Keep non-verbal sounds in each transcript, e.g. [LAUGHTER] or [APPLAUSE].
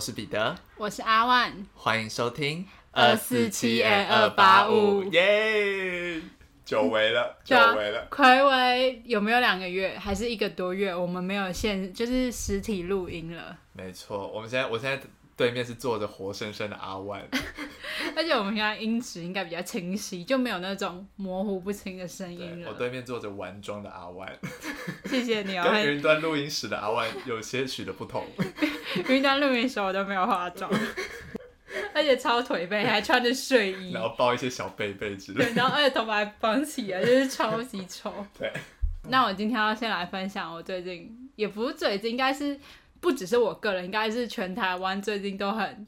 我是彼得，我是阿万，欢迎收听二四七 A 二八五，耶！久违了，[LAUGHS] 久违了，暌违有没有两个月，还是一个多月？我们没有现，就是实体录音了。没错，我们现在，我现在。对面是坐着活生生的阿万，[LAUGHS] 而且我们现在音质应该比较清晰，就没有那种模糊不清的声音了。我对面坐着完妆的阿万，[LAUGHS] 谢谢你哦。[LAUGHS] 跟云端录音室的阿万有些许的不同。云端录音室我都没有化妆，而且超颓废，还穿着睡衣，然后包一些小被被之类。对，然后而且头发还绑起来，就是超级丑。对。那我今天要先来分享我最近，也不是最近，应该是。不只是我个人，应该是全台湾最近都很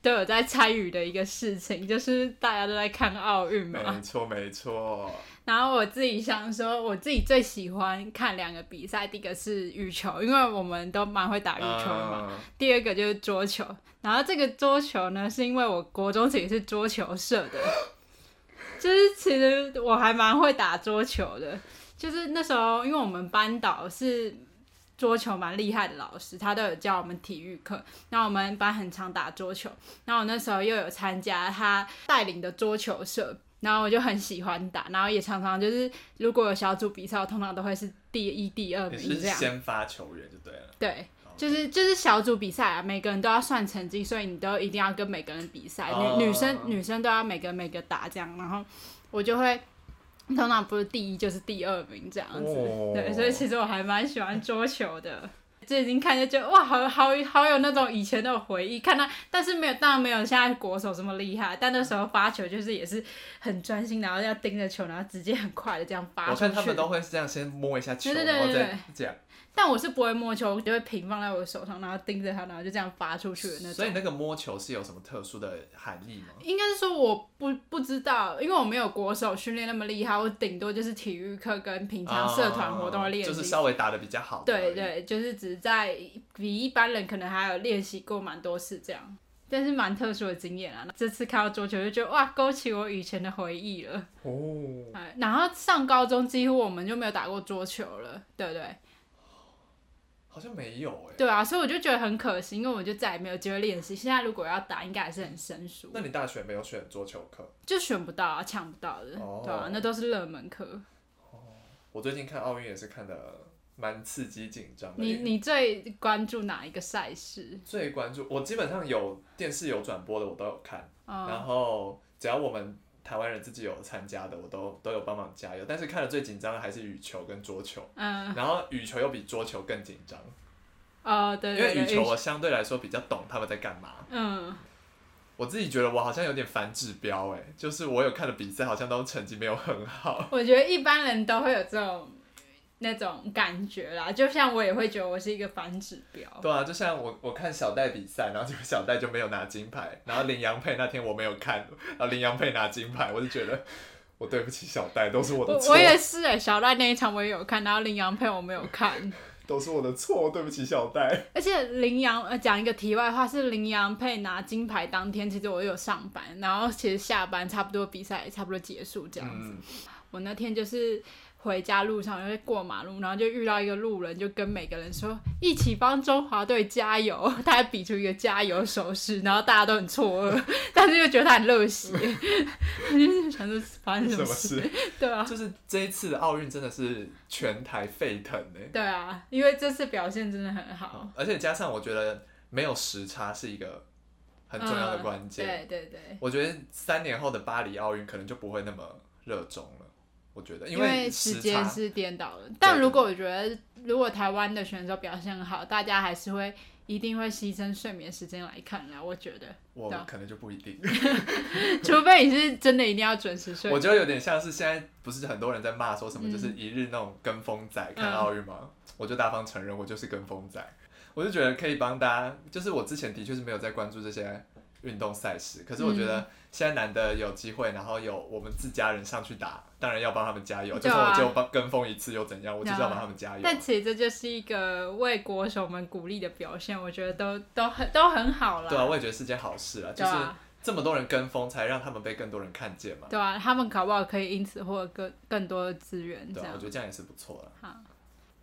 都有在参与的一个事情，就是大家都在看奥运嘛。没错，没错。然后我自己想说，我自己最喜欢看两个比赛，第一个是羽球，因为我们都蛮会打羽球的嘛。Uh... 第二个就是桌球。然后这个桌球呢，是因为我国中其实是桌球社的，就是其实我还蛮会打桌球的。就是那时候，因为我们班导是。桌球蛮厉害的老师，他都有教我们体育课。然后我们班很常打桌球，然后我那时候又有参加他带领的桌球社，然后我就很喜欢打，然后也常常就是如果有小组比赛，我通常都会是第一、第二名这样。先发球员就对了。对，就是就是小组比赛啊，每个人都要算成绩，所以你都一定要跟每个人比赛。女生女生都要每个每个打这样，然后我就会。通常不是第一就是第二名这样子，oh. 对，所以其实我还蛮喜欢桌球的。最近看就觉得哇，好好好有那种以前的回忆。看到，但是没有，当然没有现在国手这么厉害。但那时候发球就是也是很专心，然后要盯着球，然后直接很快的这样发球。我看他们都会是这样，先摸一下球，对对对对对，然后再这样。但我是不会摸球，我就会平放在我的手上，然后盯着它，然后就这样发出去的那种。所以那个摸球是有什么特殊的含义吗？应该是说我不不知道，因为我没有国手训练那么厉害，我顶多就是体育课跟平常社团活动的练习，就是稍微打的比较好。对对，就是只在比一般人可能还有练习过蛮多次这样，但是蛮特殊的经验啊。这次看到桌球就觉得哇，勾起我以前的回忆了。哦。然后上高中几乎我们就没有打过桌球了，对不对？好像没有哎、欸。对啊，所以我就觉得很可惜，因为我就再也没有机会练习。现在如果要打，应该还是很生疏。那你大学没有选桌球课？就选不到啊，抢不到的。哦、对啊，那都是热门课。哦，我最近看奥运也是看的蛮刺激紧张的。你你最关注哪一个赛事？最关注，我基本上有电视有转播的我都有看，哦、然后只要我们。台湾人自己有参加的，我都都有帮忙加油。但是看的最紧张的还是羽球跟桌球，嗯，然后羽球又比桌球更紧张。哦，对，因为羽球我相对来说比较懂他们在干嘛。嗯，我自己觉得我好像有点反指标，哎，就是我有看的比赛，好像都成绩没有很好。我觉得一般人都会有这种。那种感觉啦，就像我也会觉得我是一个反指标。对啊，就像我我看小戴比赛，然后结果小戴就没有拿金牌，然后林洋配那天我没有看，然后林洋配拿金牌，我就觉得我对不起小戴，都是我的错。我也是哎、欸，小戴那一场我也有看，然后林洋配我没有看，[LAUGHS] 都是我的错，对不起小戴。而且林洋呃讲一个题外话，是林洋配拿金牌当天，其实我有上班，然后其实下班差不多比赛差不多结束这样子，嗯、我那天就是。回家路上，因为过马路，然后就遇到一个路人，就跟每个人说一起帮中华队加油。[LAUGHS] 他还比出一个加油手势，然后大家都很错愕，[LAUGHS] 但是又觉得他很热血。[LAUGHS] 就是想说发生什么事？对啊，就是这一次的奥运真的是全台沸腾呢。对啊，因为这次表现真的很好，嗯，而且加上我觉得没有时差是一个很重要的关键，嗯。对对对，我觉得三年后的巴黎奥运可能就不会那么热衷了。我觉得，因为时间是颠倒的。但如果我觉得，如果台湾的选手表现好，大家还是会一定会牺牲睡眠时间来看啦。我觉得，我可能就不一定，[LAUGHS] 除非你是真的一定要准时睡。我觉得有点像是现在不是很多人在骂说什么，就是一日那种跟风仔看奥运吗？嗯、我就大方承认，我就是跟风仔。我就觉得可以帮大家，就是我之前的确是没有在关注这些。运动赛事，可是我觉得现在难得有机会，然后有我们自家人上去打，当然要帮他们加油。就算我就帮跟风一次又怎样？我就是要帮他们加油。但其实这就是一个为国手们鼓励的表现，我觉得都都很都很好了。对啊，我也觉得是件好事啊，就是这么多人跟风，才让他们被更多人看见嘛。对啊，他们搞不好可以因此获得更更多的资源。对啊，我觉得这样也是不错了。好，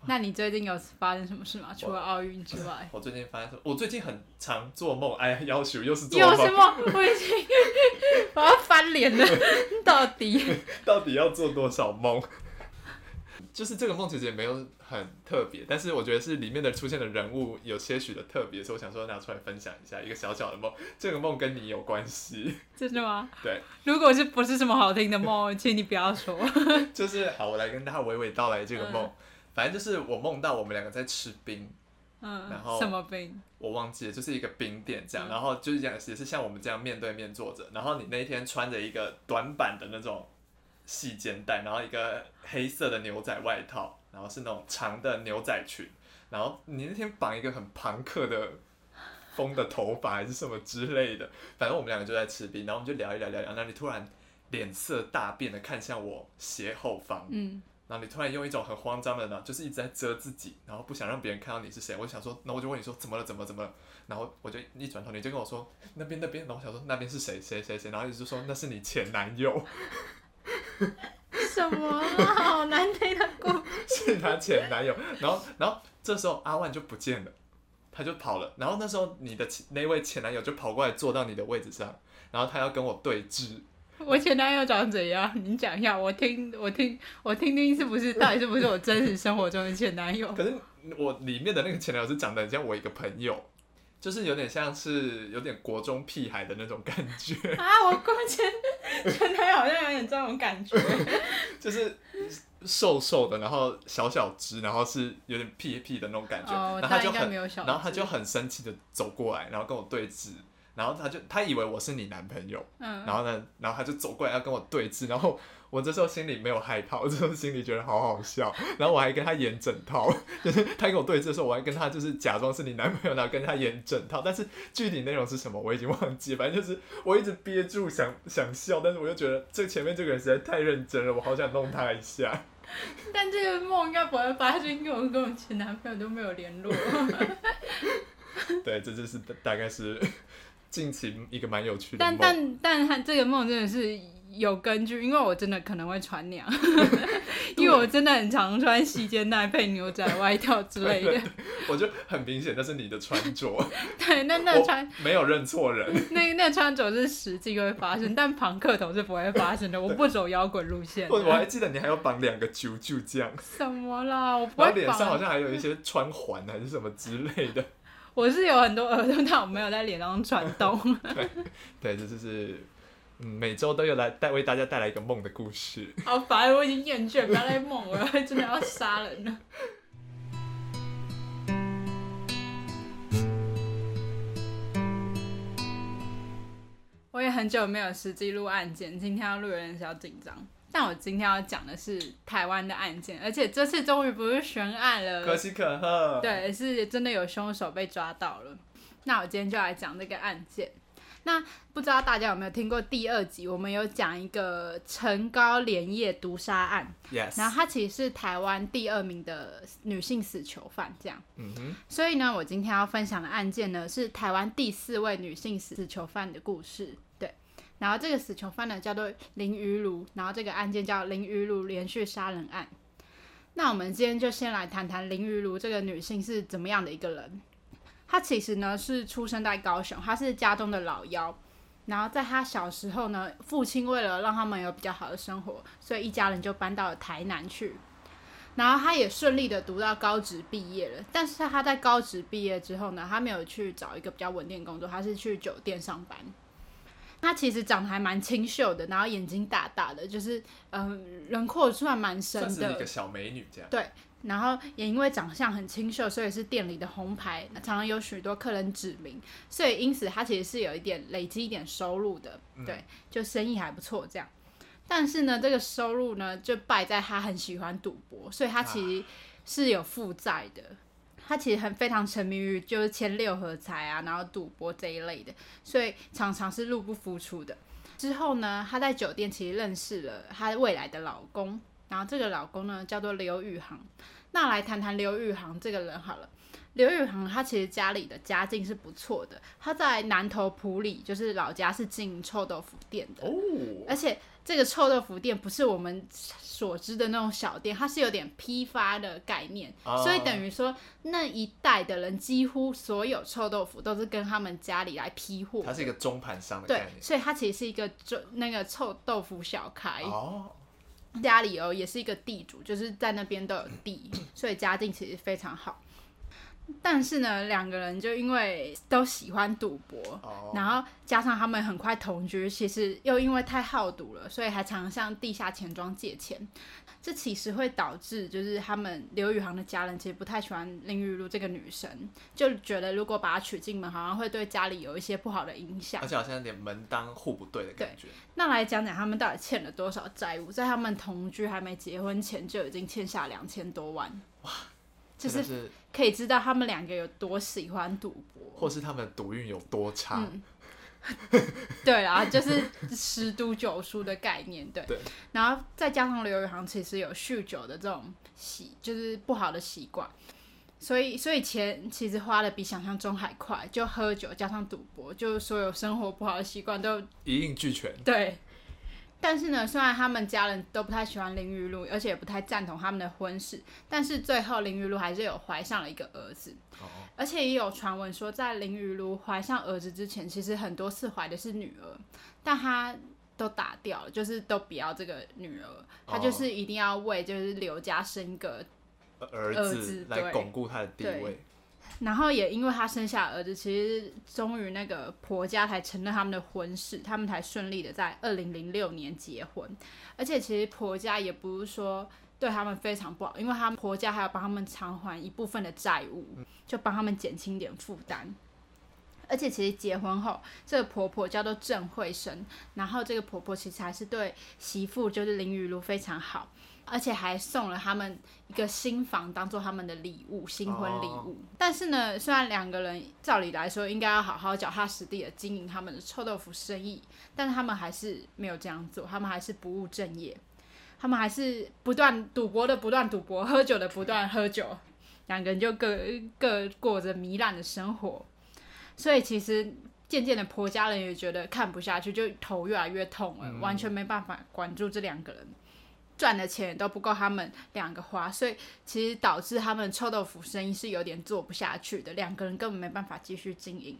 那你最近有发生什么事吗？除了奥运之外，我最近发生什么？我最近很常做梦，哎呀，要求又是做梦，有什么？我已经我要翻脸了，[LAUGHS] 到底 [LAUGHS] 到底要做多少梦？[LAUGHS] 就是这个梦其实也没有很特别，但是我觉得是里面的出现的人物有些许的特别，所以我想说拿出来分享一下一个小小的梦。这个梦跟你有关系？真的吗？对。如果是不是什么好听的梦，请你不要说。就是好，我来跟大家娓娓道来这个梦。嗯反正就是我梦到我们两个在吃冰，嗯，然后什么冰？我忘记了，就是一个冰店这样，嗯、然后就是这样，也是像我们这样面对面坐着，然后你那天穿着一个短版的那种细肩带，然后一个黑色的牛仔外套，然后是那种长的牛仔裙，然后你那天绑一个很朋克的风的头发还是什么之类的，反正我们两个就在吃冰，然后我们就聊一聊聊一聊，那你突然脸色大变的看向我斜后方，嗯。然后你突然用一种很慌张的呢，就是一直在遮自己，然后不想让别人看到你是谁。我就想说，那我就问你说怎么了？怎么怎么了？然后我就一转头，你就跟我说那边那边。然后我想说那边是谁谁谁谁？然后一直说那是你前男友。[LAUGHS] 什么？好难听的故事。[LAUGHS] 是他前男友。然后然后这时候阿万就不见了，他就跑了。然后那时候你的那位前男友就跑过来坐到你的位置上，然后他要跟我对峙。[LAUGHS] 我前男友长怎样？你讲一下，我听，我听，我听听是不是到底是不是我真实生活中的前男友？[LAUGHS] 可是我里面的那个前男友是长得很像我一个朋友，就是有点像是有点国中屁孩的那种感觉啊！我过前前男友好像有点这种感觉，[LAUGHS] 就是瘦瘦的，然后小小只，然后是有点屁屁的那种感觉，哦、然后他就很，然后他就很生气的走过来，然后跟我对峙。然后他就他以为我是你男朋友，嗯、然后呢，然后他就走过来要跟我对峙，然后我这时候心里没有害怕，我这时候心里觉得好好笑，[LAUGHS] 然后我还跟他演整套，[LAUGHS] 就是他跟我对峙的时候，我还跟他就是假装是你男朋友，然后跟他演整套，但是具体内容是什么我已经忘记，反正就是我一直憋住想 [LAUGHS] 想笑，但是我又觉得这前面这个人实在太认真了，我好想弄他一下。但这个梦应该不会发生，因为我跟我前男朋友都没有联络。对，这就是大概是。近期一个蛮有趣的，但但但他这个梦真的是有根据，因为我真的可能会穿娘，[LAUGHS] 因为我真的很常穿细肩带配牛仔外套之类的。[LAUGHS] 我就很明显那是你的穿着。[LAUGHS] 对，那那穿没有认错人。那那穿着是实际会发生，但庞克头是不会发生的。我不走摇滚路线。我我还记得你还要绑两个啾啾这样。什么啦？我不会绑。然后脸上好像还有一些穿环还是什么之类的。我是有很多耳洞，但我没有在脸上传动。对，[LAUGHS] 对，这就是嗯，每周都有来带为大家带来一个梦的故事。[LAUGHS] 好烦，我已经厌倦，不要再梦，我要真的要杀人了。我也很久没有实际录案件，今天要录有点小紧张。但我今天要讲的是台湾的案件，而且这次终于不是悬案了，可喜可贺。对，是真的有凶手被抓到了。那我今天就来讲这个案件。那不知道大家有没有听过第二集？我们有讲一个陈高连夜毒杀案。Yes。然后她其实是台湾第二名的女性死囚犯，这样。嗯哼。所以呢，我今天要分享的案件呢，是台湾第四位女性死囚犯的故事。然后这个死囚犯呢叫做林于如，然后这个案件叫林于如连续杀人案。那我们今天就先来谈谈林于如这个女性是怎么样的一个人。她其实呢是出生在高雄，她是家中的老幺。然后在她小时候呢，父亲为了让他们有比较好的生活，所以一家人就搬到了台南去。然后她也顺利的读到高职毕业了。但是她在高职毕业之后呢，她没有去找一个比较稳定的工作，她是去酒店上班。她其实长得还蛮清秀的，然后眼睛大大的，就是嗯，轮廓算蛮深的，算是一个小美女这样。对，然后也因为长相很清秀，所以是店里的红牌，常常有许多客人指名，所以因此她其实是有一点累积一点收入的，对，就生意还不错这样。但是呢，这个收入呢就败在她很喜欢赌博，所以她其实是有负债的。他其实很非常沉迷于就是签六合彩啊，然后赌博这一类的，所以常常是入不敷出的。之后呢，他在酒店其实认识了他未来的老公，然后这个老公呢叫做刘宇航。那来谈谈刘宇航这个人好了。刘宇航他其实家里的家境是不错的，他在南投埔里就是老家是经营臭豆腐店的，哦，而且这个臭豆腐店不是我们所知的那种小店，它是有点批发的概念，哦、所以等于说那一代的人几乎所有臭豆腐都是跟他们家里来批货，它是一个中盘商的概念，对，所以它其实是一个就那个臭豆腐小开，哦，家里哦也是一个地主，就是在那边都有地，所以家境其实非常好。但是呢，两个人就因为都喜欢赌博，oh. 然后加上他们很快同居，其实又因为太好赌了，所以还常向地下钱庄借钱。这其实会导致，就是他们刘宇航的家人其实不太喜欢林雨露这个女生，就觉得如果把她娶进门，好像会对家里有一些不好的影响，而且好像有点门当户不对的感觉。那来讲讲他们到底欠了多少债务，在他们同居还没结婚前就已经欠下两千多万。哇！就是可以知道他们两个有多喜欢赌博，或是他们赌运有多差。嗯、[LAUGHS] 对啊，就是十赌九输的概念。对，对，然后再加上刘宇航其实有酗酒的这种习，就是不好的习惯，所以所以钱其实花的比想象中还快，就喝酒加上赌博，就所有生活不好的习惯都一应俱全。对。但是呢，虽然他们家人都不太喜欢林玉露，而且也不太赞同他们的婚事，但是最后林玉露还是有怀上了一个儿子。哦。而且也有传闻说，在林玉露怀上儿子之前，其实很多次怀的是女儿，但她都打掉了，就是都不要这个女儿，她就是一定要为就是刘家生一个儿子，儿子来巩固她的地位。然后也因为她生下儿子，其实终于那个婆家才承认他们的婚事，他们才顺利的在二零零六年结婚。而且其实婆家也不是说对他们非常不好，因为他们婆家还要帮他们偿还一部分的债务，就帮他们减轻点负担。而且其实结婚后，这个婆婆叫做郑慧生，然后这个婆婆其实还是对媳妇就是林雨露非常好。而且还送了他们一个新房，当做他们的礼物，新婚礼物。Oh. 但是呢，虽然两个人照理来说应该要好好脚踏实地的经营他们的臭豆腐生意，但是他们还是没有这样做，他们还是不务正业，他们还是不断赌博的不断赌博，喝酒的不断喝酒，两个人就各各过着糜烂的生活。所以其实渐渐的，婆家人也觉得看不下去，就头越来越痛了，嗯、完全没办法管住这两个人。赚的钱都不够他们两个花，所以其实导致他们臭豆腐生意是有点做不下去的，两个人根本没办法继续经营，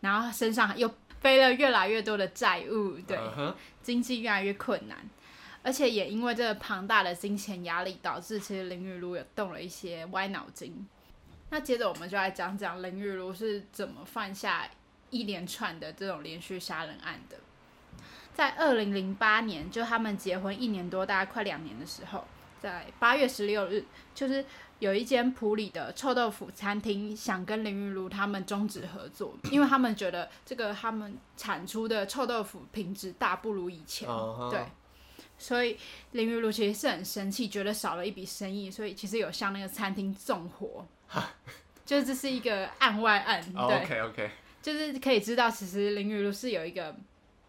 然后身上又背了越来越多的债务，对，uh huh. 经济越来越困难，而且也因为这个庞大的金钱压力，导致其实林雨如也动了一些歪脑筋。那接着我们就来讲讲林雨如是怎么犯下一连串的这种连续杀人案的。在二零零八年，就他们结婚一年多，大概快两年的时候，在八月十六日，就是有一间普里的臭豆腐餐厅想跟林玉如他们终止合作，因为他们觉得这个他们产出的臭豆腐品质大不如以前，uh huh. 对，所以林玉如其实是很生气，觉得少了一笔生意，所以其实有向那个餐厅纵火?就是这是一个案外案，对，OK OK，就是可以知道，其实林玉如是有一个。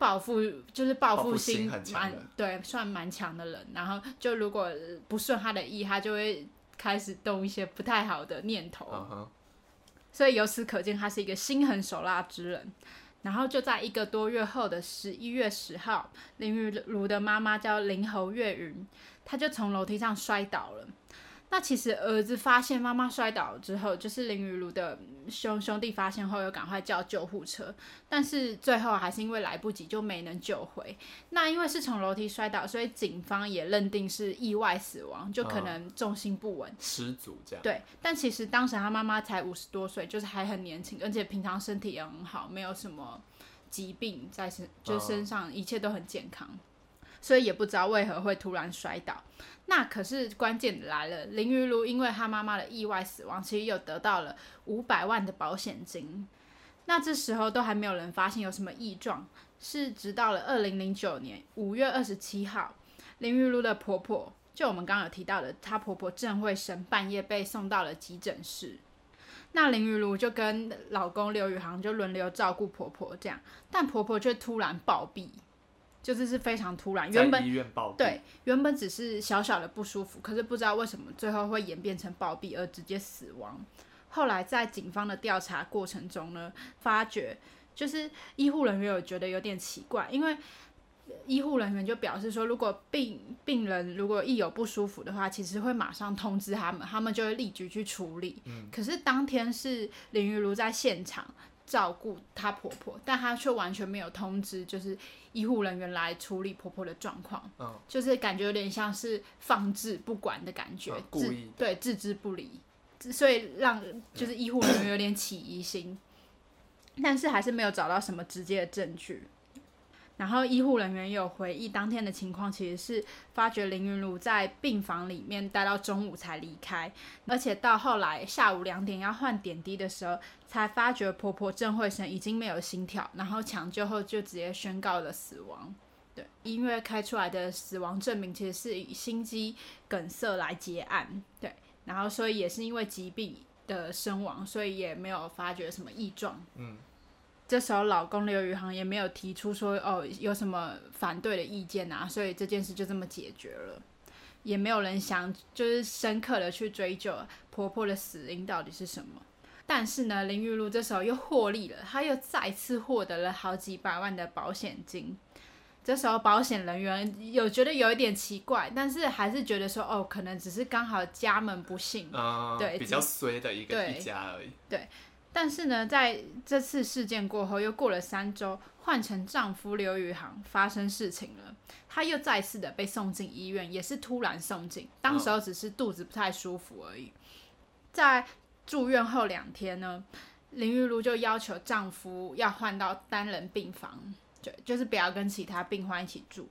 报复就是报复心蛮对，算蛮强的人。然后就如果不顺他的意，他就会开始动一些不太好的念头。Uh huh. 所以由此可见，他是一个心狠手辣之人。然后就在一个多月后的十一月十号，林雨如的妈妈叫林侯月云，她就从楼梯上摔倒了。那其实儿子发现妈妈摔倒之后，就是林雨露的兄兄弟发现后，又赶快叫救护车，但是最后还是因为来不及，就没能救回。那因为是从楼梯摔倒，所以警方也认定是意外死亡，就可能重心不稳，失足这样。对，但其实当时他妈妈才五十多岁，就是还很年轻，而且平常身体也很好，没有什么疾病在身，就身上一切都很健康。所以也不知道为何会突然摔倒，那可是关键来了，林于如因为她妈妈的意外死亡，其实又得到了五百万的保险金。那这时候都还没有人发现有什么异状，是直到了二零零九年五月二十七号，林于如的婆婆，就我们刚刚有提到的，她婆婆郑慧生半夜被送到了急诊室，那林于如就跟老公刘宇航就轮流照顾婆婆这样，但婆婆却突然暴毙。就是是非常突然，原本对原本只是小小的不舒服，可是不知道为什么最后会演变成暴毙而直接死亡。后来在警方的调查过程中呢，发觉就是医护人员有觉得有点奇怪，因为医护人员就表示说，如果病病人如果一有不舒服的话，其实会马上通知他们，他们就会立即去处理。嗯，可是当天是林玉如在现场照顾她婆婆，但她却完全没有通知，就是医护人员来处理婆婆的状况。嗯，就是感觉有点像是放置不管的感觉，嗯、故意对置之不理，所以让就是医护人员有点起疑心，但是还是没有找到什么直接的证据。然后医护人员有回忆，当天的情况其实是发觉林云如在病房里面待到中午才离开，而且到后来下午两点要换点滴的时候，才发觉婆婆郑慧生已经没有心跳，然后抢救后就直接宣告了死亡。对，医院开出来的死亡证明其实是以心肌梗塞来结案。对，然后所以也是因为疾病的身亡，所以也没有发觉什么异状。嗯。这时候，老公刘宇航也没有提出说哦有什么反对的意见啊，所以这件事就这么解决了，也没有人想就是深刻的去追究婆婆的死因到底是什么。但是呢，林玉露这时候又获利了，她又再次获得了好几百万的保险金。这时候保险人员有觉得有一点奇怪，但是还是觉得说哦，可能只是刚好家门不幸，嗯、对，比较衰的一个对一家而已，对。但是呢，在这次事件过后，又过了三周，换成丈夫刘宇航发生事情了，他又再次的被送进医院，也是突然送进，当时候只是肚子不太舒服而已。在住院后两天呢，林玉如就要求丈夫要换到单人病房，就就是不要跟其他病患一起住。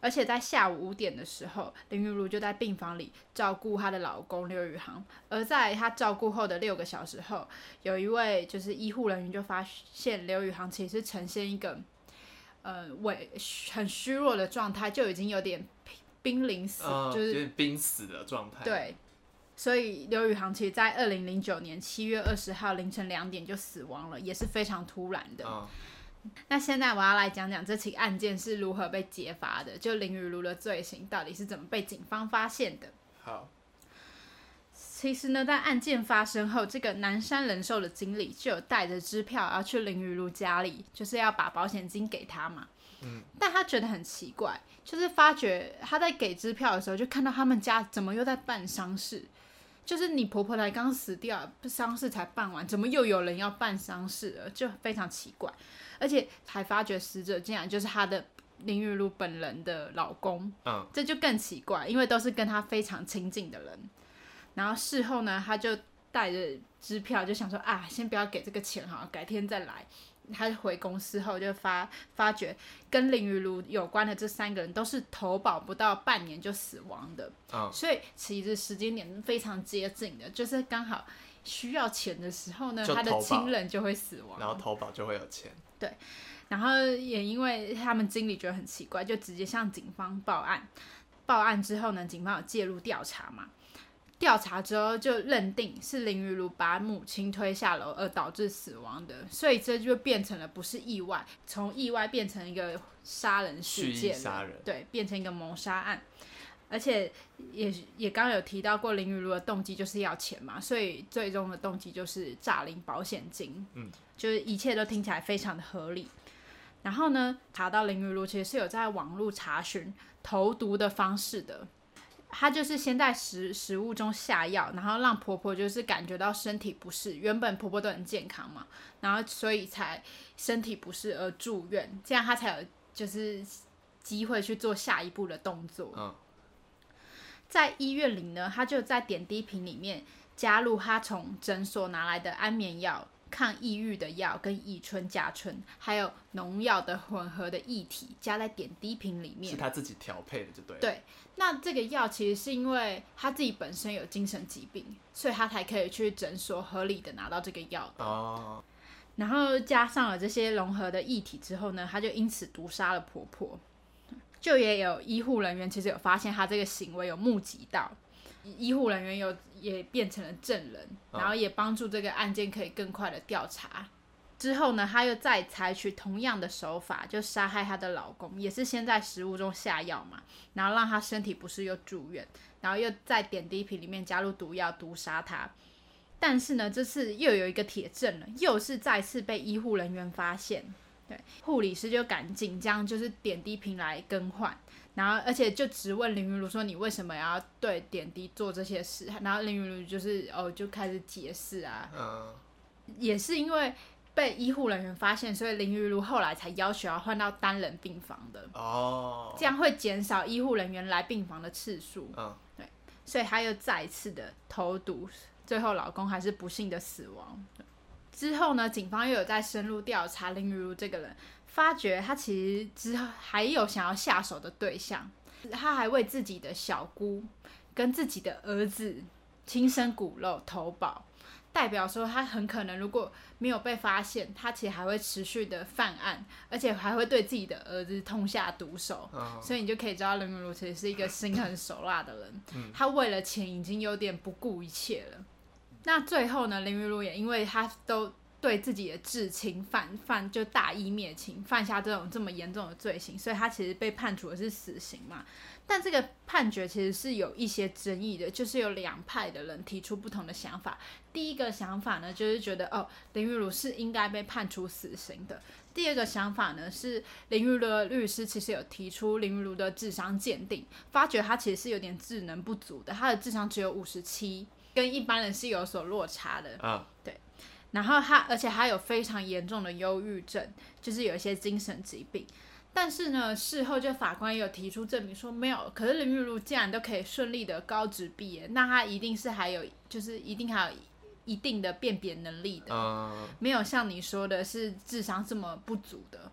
而且在下午五点的时候，林玉如就在病房里照顾她的老公刘宇航。而在她照顾后的六个小时后，有一位就是医护人员就发现刘宇航其实呈现一个呃萎很虚弱的状态，就已经有点濒临死，呃、就是濒死的状态。对，所以刘宇航其实，在二零零九年七月二十号凌晨两点就死亡了，也是非常突然的。呃那现在我要来讲讲这起案件是如何被揭发的，就林雨露的罪行到底是怎么被警方发现的。好，其实呢，在案件发生后，这个南山人寿的经理就有带着支票要去林雨露家里，就是要把保险金给他嘛。嗯，但他觉得很奇怪，就是发觉他在给支票的时候，就看到他们家怎么又在办丧事。就是你婆婆才刚死掉，丧事才办完，怎么又有人要办丧事了？就非常奇怪。而且还发觉死者竟然就是她的林玉露本人的老公，嗯，这就更奇怪，因为都是跟她非常亲近的人。然后事后呢，她就带着支票，就想说啊，先不要给这个钱哈，改天再来。他回公司后就发发觉跟林雨如有关的这三个人都是投保不到半年就死亡的，嗯，所以其实时间点非常接近的，就是刚好需要钱的时候呢，他的亲人就会死亡，然后投保就会有钱。对，然后也因为他们经理觉得很奇怪，就直接向警方报案。报案之后呢，警方有介入调查嘛？调查之后就认定是林玉如把母亲推下楼而导致死亡的，所以这就变成了不是意外，从意外变成一个杀人事件，杀人，对，变成一个谋杀案。而且也也刚刚有提到过，林雨如的动机就是要钱嘛，所以最终的动机就是诈领保险金。嗯，就是一切都听起来非常的合理。然后呢，查到林雨如其实是有在网络查询投毒的方式的，她就是先在食食物中下药，然后让婆婆就是感觉到身体不适。原本婆婆都很健康嘛，然后所以才身体不适而住院，这样她才有就是机会去做下一步的动作。嗯。在医院里呢，她就在点滴瓶里面加入她从诊所拿来的安眠药、抗抑郁的药跟乙醇、甲醇，还有农药的混合的液体，加在点滴瓶里面。是他自己调配的，就对。对，那这个药其实是因为他自己本身有精神疾病，所以他才可以去诊所合理的拿到这个药的。哦。然后加上了这些融合的液体之后呢，他就因此毒杀了婆婆。就也有医护人员其实有发现他这个行为有目击到，医护人员有也变成了证人，然后也帮助这个案件可以更快的调查。之后呢，她又再采取同样的手法，就杀害她的老公，也是先在食物中下药嘛，然后让她身体不适又住院，然后又在点滴瓶里面加入毒药毒杀她。但是呢，这次又有一个铁证了，又是再次被医护人员发现。对，护理师就赶紧将就是点滴瓶来更换，然后而且就直问林云如说：“你为什么要对点滴做这些事？”然后林云如就是哦，就开始解释啊，嗯，也是因为被医护人员发现，所以林云如后来才要求要换到单人病房的哦，这样会减少医护人员来病房的次数。嗯，对，所以他又再一次的投毒，最后老公还是不幸的死亡。之后呢，警方又有在深入调查林雨如这个人，发觉他其实之后还有想要下手的对象，他还为自己的小姑跟自己的儿子亲生骨肉投保，代表说他很可能如果没有被发现，他其实还会持续的犯案，而且还会对自己的儿子痛下毒手。嗯、所以你就可以知道林雨如其实是一个心狠手辣的人，嗯、他为了钱已经有点不顾一切了。那最后呢，林玉如也因为他都对自己的至亲犯犯就大义灭亲，犯下这种这么严重的罪行，所以他其实被判处的是死刑嘛。但这个判决其实是有一些争议的，就是有两派的人提出不同的想法。第一个想法呢，就是觉得哦，林玉如是应该被判处死刑的。第二个想法呢，是林玉如的律师其实有提出林玉如的智商鉴定，发觉他其实是有点智能不足的，他的智商只有五十七。跟一般人是有所落差的，啊，对，然后他，而且他有非常严重的忧郁症，就是有一些精神疾病。但是呢，事后就法官也有提出证明说没有。可是林玉如既然都可以顺利的高职毕业，那他一定是还有，就是一定还有一定的辨别能力的，嗯，没有像你说的是智商这么不足的。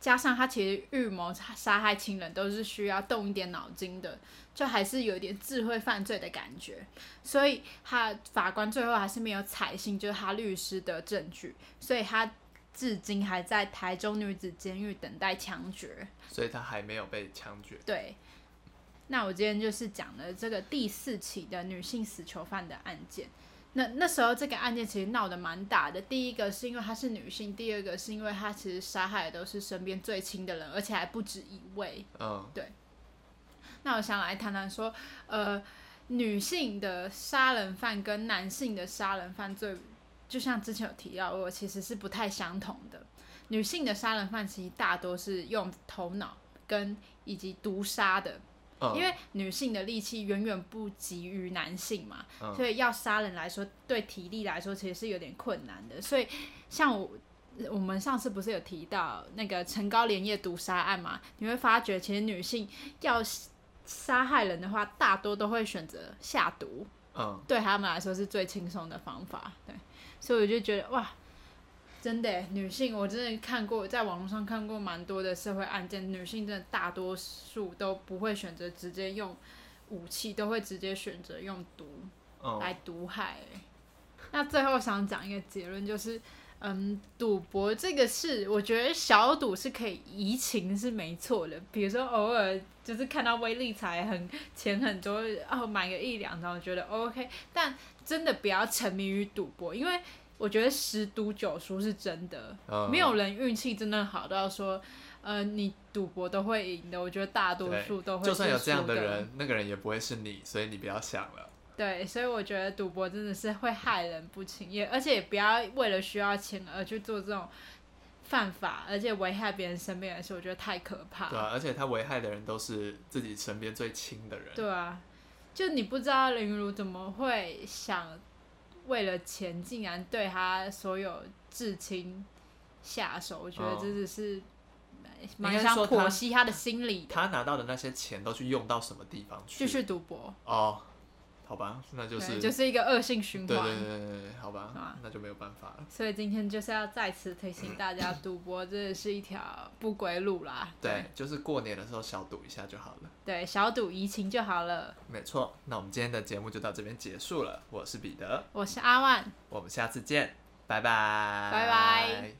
加上他其实预谋杀害亲人都是需要动一点脑筋的，就还是有点智慧犯罪的感觉，所以他法官最后还是没有采信就是他律师的证据，所以他至今还在台中女子监狱等待枪决，所以他还没有被枪决。对，那我今天就是讲了这个第四起的女性死囚犯的案件。那那时候这个案件其实闹得蛮大的。第一个是因为她是女性，第二个是因为她其实杀害的都是身边最亲的人，而且还不止一位。嗯，对。那我想来谈谈说，呃，女性的杀人犯跟男性的杀人犯罪，就像之前有提到过，其实是不太相同的。女性的杀人犯其实大多是用头脑跟以及毒杀的。因为女性的力气远远不及于男性嘛，嗯、所以要杀人来说，对体力来说其实是有点困难的。所以像我我们上次不是有提到那个陈高连夜毒杀案嘛？你会发觉其实女性要杀害人的话，大多都会选择下毒，嗯，对他们来说是最轻松的方法。对，所以我就觉得哇。真的，女性我真的看过，在网络上看过蛮多的社会案件，女性真的大多数都不会选择直接用武器，都会直接选择用毒来毒害。Oh. 那最后想讲一个结论，就是，嗯，赌博这个事，我觉得小赌是可以怡情是没错的，比如说偶尔就是看到威力彩很钱很多，哦，买个一两张，我觉得 OK，但真的不要沉迷于赌博，因为。我觉得十赌九输是真的，嗯、没有人运气真的好到说，呃，你赌博都会赢的。我觉得大多数都会。就算有这样的人，那个人也不会是你，所以你不要想了。对，所以我觉得赌博真的是会害人不轻，也而且也不要为了需要钱而去做这种犯法，而且危害别人身边的事，我觉得太可怕。对啊，而且他危害的人都是自己身边最亲的人。对啊，就你不知道林如怎么会想。为了钱，竟然对他所有至亲下手，我觉得真的是蛮想剖析他的心理的。他拿到的那些钱都去用到什么地方去？继续赌博。哦。好吧，那就是就是一个恶性循环。对对对对，好吧，吧那就没有办法了。所以今天就是要再次提醒大家，赌博真的是一条不归路啦。对，对，就是过年的时候小赌一下就好了。对，小赌怡情就好了。没错，那我们今天的节目就到这边结束了。我是彼得，我是阿万，我们下次见，拜拜，拜拜。